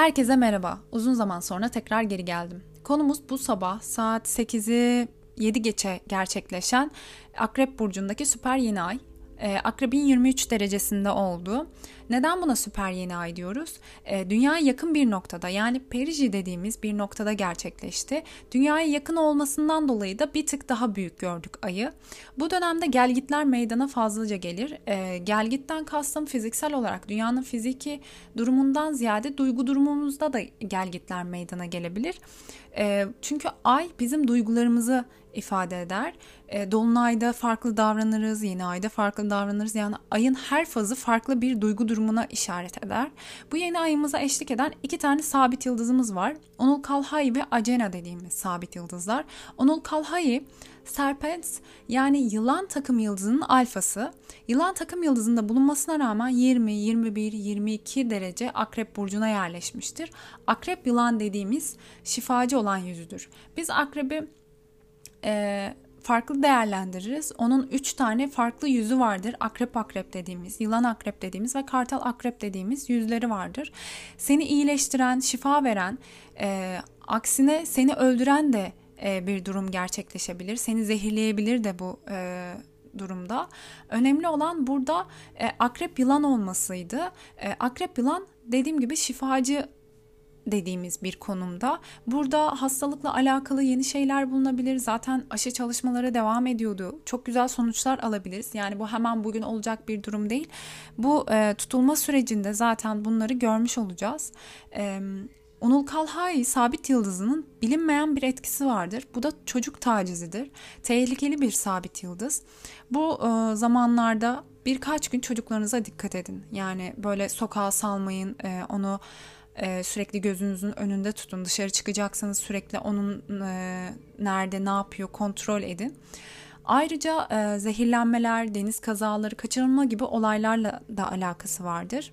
Herkese merhaba. Uzun zaman sonra tekrar geri geldim. Konumuz bu sabah saat 8'i 7 geçe gerçekleşen Akrep Burcu'ndaki süper yeni ay e, Akrebin 23 derecesinde oldu. Neden buna süper yeni ay diyoruz? E, dünyaya yakın bir noktada yani periji dediğimiz bir noktada gerçekleşti. Dünyaya yakın olmasından dolayı da bir tık daha büyük gördük ayı. Bu dönemde gelgitler meydana fazlaca gelir. E, gelgitten kastım fiziksel olarak dünyanın fiziki durumundan ziyade duygu durumumuzda da gelgitler meydana gelebilir. E, çünkü ay bizim duygularımızı ifade eder. E, Dolunayda farklı davranırız, yeni ayda farklı davranırız. Yani ayın her fazı farklı bir duygu durumuna işaret eder. Bu yeni ayımıza eşlik eden iki tane sabit yıldızımız var. Onul Kalhai ve Acena dediğimiz sabit yıldızlar. Onul Kalhai Serpens yani yılan takım yıldızının alfası. Yılan takım yıldızında bulunmasına rağmen 20, 21, 22 derece akrep burcuna yerleşmiştir. Akrep yılan dediğimiz şifacı olan yüzüdür. Biz akrebi e, farklı değerlendiririz. Onun üç tane farklı yüzü vardır. Akrep akrep dediğimiz, yılan akrep dediğimiz ve kartal akrep dediğimiz yüzleri vardır. Seni iyileştiren, şifa veren, e, aksine seni öldüren de e, bir durum gerçekleşebilir. Seni zehirleyebilir de bu e, durumda. Önemli olan burada e, akrep yılan olmasıydı. E, akrep yılan dediğim gibi şifacı dediğimiz bir konumda. Burada hastalıkla alakalı yeni şeyler bulunabilir. Zaten aşı çalışmaları devam ediyordu. Çok güzel sonuçlar alabiliriz. Yani bu hemen bugün olacak bir durum değil. Bu e, tutulma sürecinde zaten bunları görmüş olacağız. E, Onul Kalhai sabit yıldızının bilinmeyen bir etkisi vardır. Bu da çocuk tacizidir. Tehlikeli bir sabit yıldız. Bu e, zamanlarda birkaç gün çocuklarınıza dikkat edin. Yani böyle sokağa salmayın, e, onu e, sürekli gözünüzün önünde tutun. Dışarı çıkacaksanız sürekli onun e, nerede ne yapıyor kontrol edin. Ayrıca e, zehirlenmeler, deniz kazaları, kaçırılma gibi olaylarla da alakası vardır.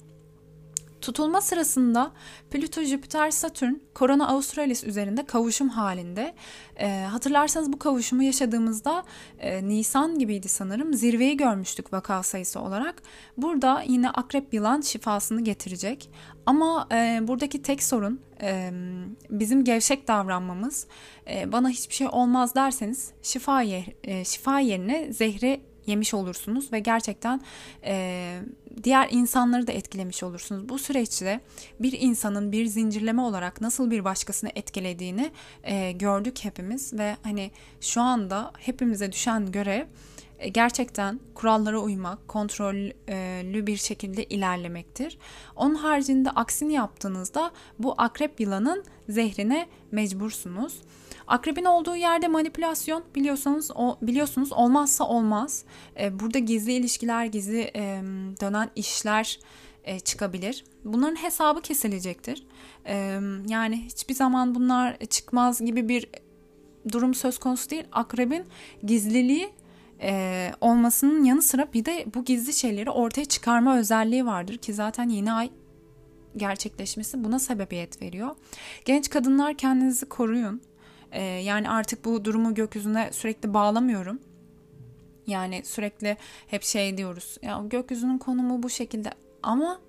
Tutulma sırasında Plüto, Jüpiter, Satürn, Korona Australis üzerinde kavuşum halinde. E, hatırlarsanız bu kavuşumu yaşadığımızda e, Nisan gibiydi sanırım. Zirveyi görmüştük vaka sayısı olarak. Burada yine akrep yılan şifasını getirecek. Ama e, buradaki tek sorun e, bizim gevşek davranmamız. E, bana hiçbir şey olmaz derseniz şifa, yer, e, şifa yerine zehri yemiş olursunuz ve gerçekten e, diğer insanları da etkilemiş olursunuz. Bu süreçte bir insanın bir zincirleme olarak nasıl bir başkasını etkilediğini e, gördük hepimiz ve hani şu anda hepimize düşen görev e, gerçekten kurallara uymak, kontrollü bir şekilde ilerlemektir. Onun haricinde aksini yaptığınızda bu akrep yılanın zehrine mecbursunuz. Akrebin olduğu yerde manipülasyon biliyorsanız o biliyorsunuz olmazsa olmaz. E, burada gizli ilişkiler, gizli dönen işler e, çıkabilir. Bunların hesabı kesilecektir. Yani hiçbir zaman bunlar çıkmaz gibi bir durum söz konusu değil. Akrebin gizliliği e, olmasının yanı sıra bir de bu gizli şeyleri ortaya çıkarma özelliği vardır ki zaten yeni ay gerçekleşmesi buna sebebiyet veriyor. Genç kadınlar kendinizi koruyun. E, yani artık bu durumu gökyüzüne sürekli bağlamıyorum. Yani sürekli hep şey diyoruz. Ya gökyüzünün konumu bu şekilde ama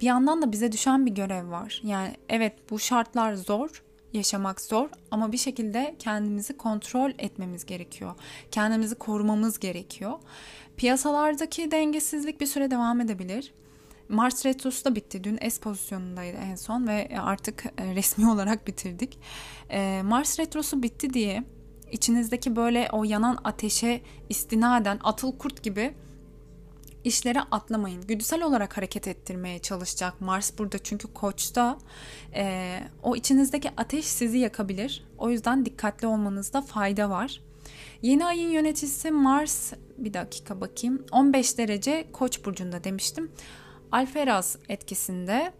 bir yandan da bize düşen bir görev var. Yani evet bu şartlar zor yaşamak zor ama bir şekilde kendimizi kontrol etmemiz gerekiyor. Kendimizi korumamız gerekiyor. Piyasalardaki dengesizlik bir süre devam edebilir. Mars Retrosu da bitti. Dün S pozisyonundaydı en son ve artık e, resmi olarak bitirdik. E, Mars Retrosu bitti diye içinizdeki böyle o yanan ateşe istinaden atıl kurt gibi işlere atlamayın. Güdüsel olarak hareket ettirmeye çalışacak Mars burada çünkü koçta e, o içinizdeki ateş sizi yakabilir. O yüzden dikkatli olmanızda fayda var. Yeni ayın yöneticisi Mars bir dakika bakayım 15 derece koç burcunda demiştim. Alferaz etkisinde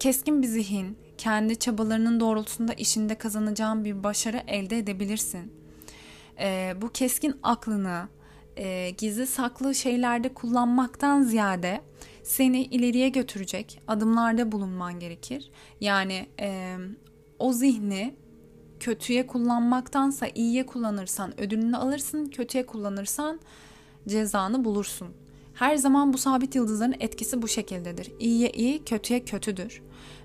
keskin bir zihin, kendi çabalarının doğrultusunda işinde kazanacağın bir başarı elde edebilirsin. Ee, bu keskin aklını, e, gizli saklı şeylerde kullanmaktan ziyade seni ileriye götürecek adımlarda bulunman gerekir. Yani e, o zihni kötüye kullanmaktansa iyiye kullanırsan ödülünü alırsın, kötüye kullanırsan cezanı bulursun. Her zaman bu sabit yıldızların etkisi bu şekildedir. İyiye iyi, kötüye kötüdür.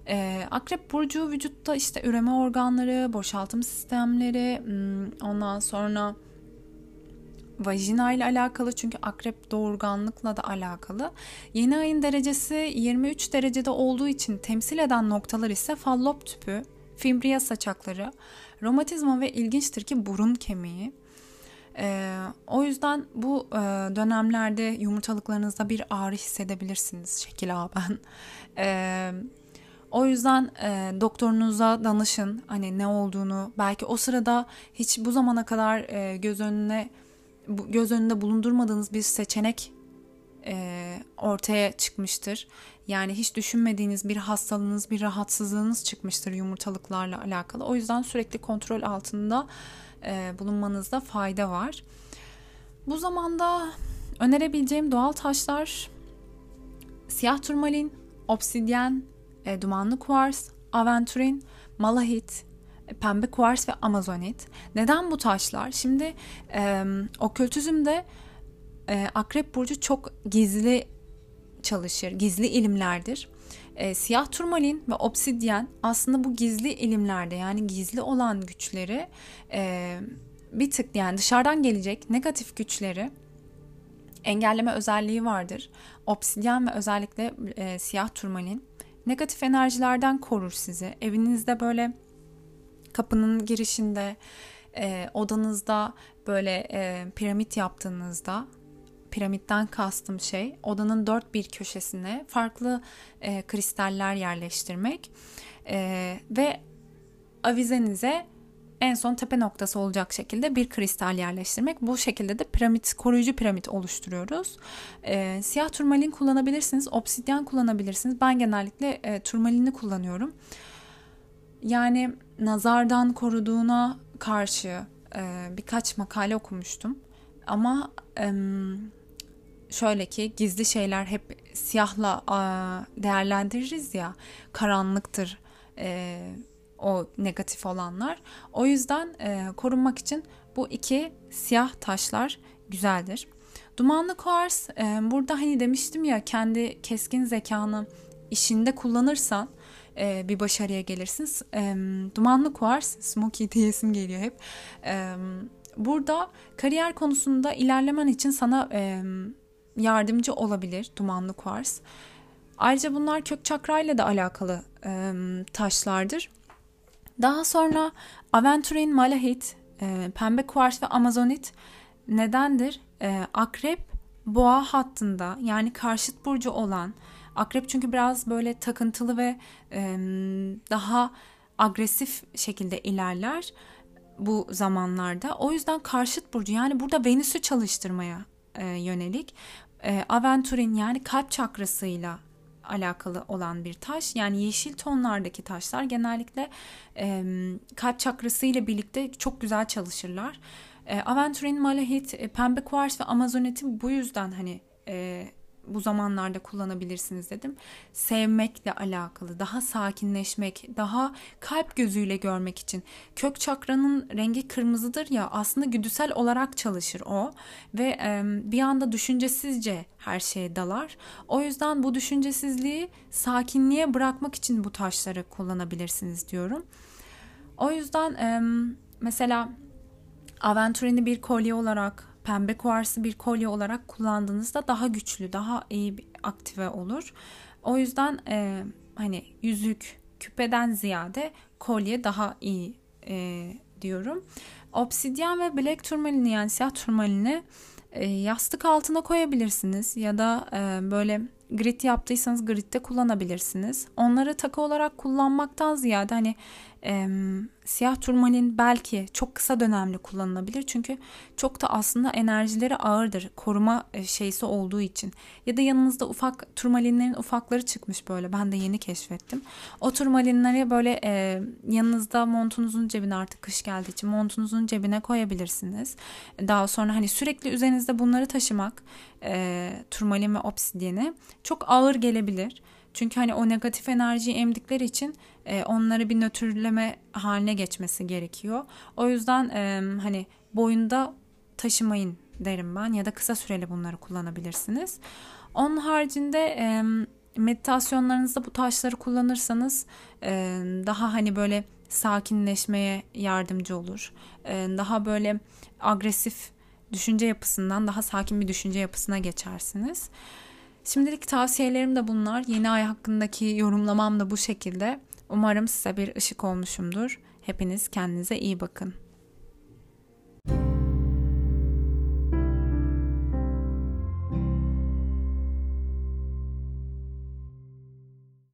Ee, Akrep burcu vücutta işte üreme organları, boşaltım sistemleri, hmm, ondan sonra vajina ile alakalı çünkü akrep doğurganlıkla da alakalı. Yeni ayın derecesi 23 derecede olduğu için temsil eden noktalar ise fallop tüpü, fimbriya saçakları, romatizma ve ilginçtir ki burun kemiği. Ee, o yüzden bu e, dönemlerde yumurtalıklarınızda bir ağrı hissedebilirsiniz şekil A ben. Ee, o yüzden e, doktorunuza danışın hani ne olduğunu belki o sırada hiç bu zamana kadar e, göz önüne göz önünde bulundurmadığınız bir seçenek e, ortaya çıkmıştır. Yani hiç düşünmediğiniz bir hastalığınız, bir rahatsızlığınız çıkmıştır yumurtalıklarla alakalı. O yüzden sürekli kontrol altında e, bulunmanızda fayda var. Bu zamanda önerebileceğim doğal taşlar siyah turmalin, obsidyen, e, dumanlı kuvars, aventurin, malahit, e, pembe kuvars ve amazonit. Neden bu taşlar? Şimdi e, okültizmde e, akrep burcu çok gizli çalışır, gizli ilimlerdir. E, siyah turmalin ve obsidyen aslında bu gizli ilimlerde yani gizli olan güçleri e, bir tık yani dışarıdan gelecek negatif güçleri engelleme özelliği vardır. Obsidyen ve özellikle e, siyah turmalin negatif enerjilerden korur sizi. Evinizde böyle kapının girişinde, e, odanızda böyle e, piramit yaptığınızda piramitten kastım şey odanın dört bir köşesine farklı e, kristaller yerleştirmek e, ve avizenize en son tepe noktası olacak şekilde bir kristal yerleştirmek. Bu şekilde de piramit, koruyucu piramit oluşturuyoruz. E, siyah turmalin kullanabilirsiniz, obsidyen kullanabilirsiniz. Ben genellikle e, turmalini kullanıyorum. Yani nazardan koruduğuna karşı e, birkaç makale okumuştum. Ama e, şöyle ki gizli şeyler hep siyahla değerlendiririz ya karanlıktır e, o negatif olanlar. O yüzden e, korunmak için bu iki siyah taşlar güzeldir. Dumanlı kuars e, burada hani demiştim ya kendi keskin zekanı işinde kullanırsan e, bir başarıya gelirsiniz. E, dumanlı kuars, smoky diyesim geliyor hep. E, burada kariyer konusunda ilerlemen için sana yardımcı olabilir dumanlı kuars. Ayrıca bunlar kök çakrayla da alakalı e, taşlardır. Daha sonra aventurin, malahit, e, pembe kuars ve amazonit nedendir? E, akrep boğa hattında yani karşıt burcu olan akrep çünkü biraz böyle takıntılı ve e, daha agresif şekilde ilerler bu zamanlarda. O yüzden karşıt burcu yani burada Venüs'ü çalıştırmaya e, yönelik e, aventurin yani kalp çakrasıyla alakalı olan bir taş. Yani yeşil tonlardaki taşlar genellikle e, kalp çakrası ile birlikte çok güzel çalışırlar. E, aventurin, malahit, e, pembe kuvars ve amazoneti bu yüzden hani e, bu zamanlarda kullanabilirsiniz dedim. Sevmekle alakalı, daha sakinleşmek, daha kalp gözüyle görmek için. Kök çakranın rengi kırmızıdır ya aslında güdüsel olarak çalışır o ve e, bir anda düşüncesizce her şeye dalar. O yüzden bu düşüncesizliği sakinliğe bırakmak için bu taşları kullanabilirsiniz diyorum. O yüzden e, mesela aventurini bir kolye olarak pembe kuarsı bir kolye olarak kullandığınızda daha güçlü, daha iyi bir aktive olur. O yüzden e, hani yüzük, küpeden ziyade kolye daha iyi e, diyorum. Obsidyen ve black turmalini yani siyah turmalini e, yastık altına koyabilirsiniz ya da e, böyle grit yaptıysanız gritte kullanabilirsiniz. Onları takı olarak kullanmaktan ziyade hani e, siyah turmalin belki çok kısa dönemli kullanılabilir. Çünkü çok da aslında enerjileri ağırdır. Koruma e, şeysi olduğu için. Ya da yanınızda ufak turmalinlerin ufakları çıkmış böyle. Ben de yeni keşfettim. O turmalinleri böyle e, yanınızda montunuzun cebine artık kış geldiği için montunuzun cebine koyabilirsiniz. Daha sonra hani sürekli üzerinizde bunları taşımak e, turmalin ve obsidiyeni çok ağır gelebilir. Çünkü hani o negatif enerjiyi emdikleri için e, onları bir nötrleme haline geçmesi gerekiyor. O yüzden e, hani boyunda taşımayın derim ben ya da kısa süreli bunları kullanabilirsiniz. Onun haricinde e, meditasyonlarınızda bu taşları kullanırsanız e, daha hani böyle sakinleşmeye yardımcı olur. E, daha böyle agresif düşünce yapısından daha sakin bir düşünce yapısına geçersiniz. Şimdilik tavsiyelerim de bunlar. Yeni ay hakkındaki yorumlamam da bu şekilde. Umarım size bir ışık olmuşumdur. Hepiniz kendinize iyi bakın.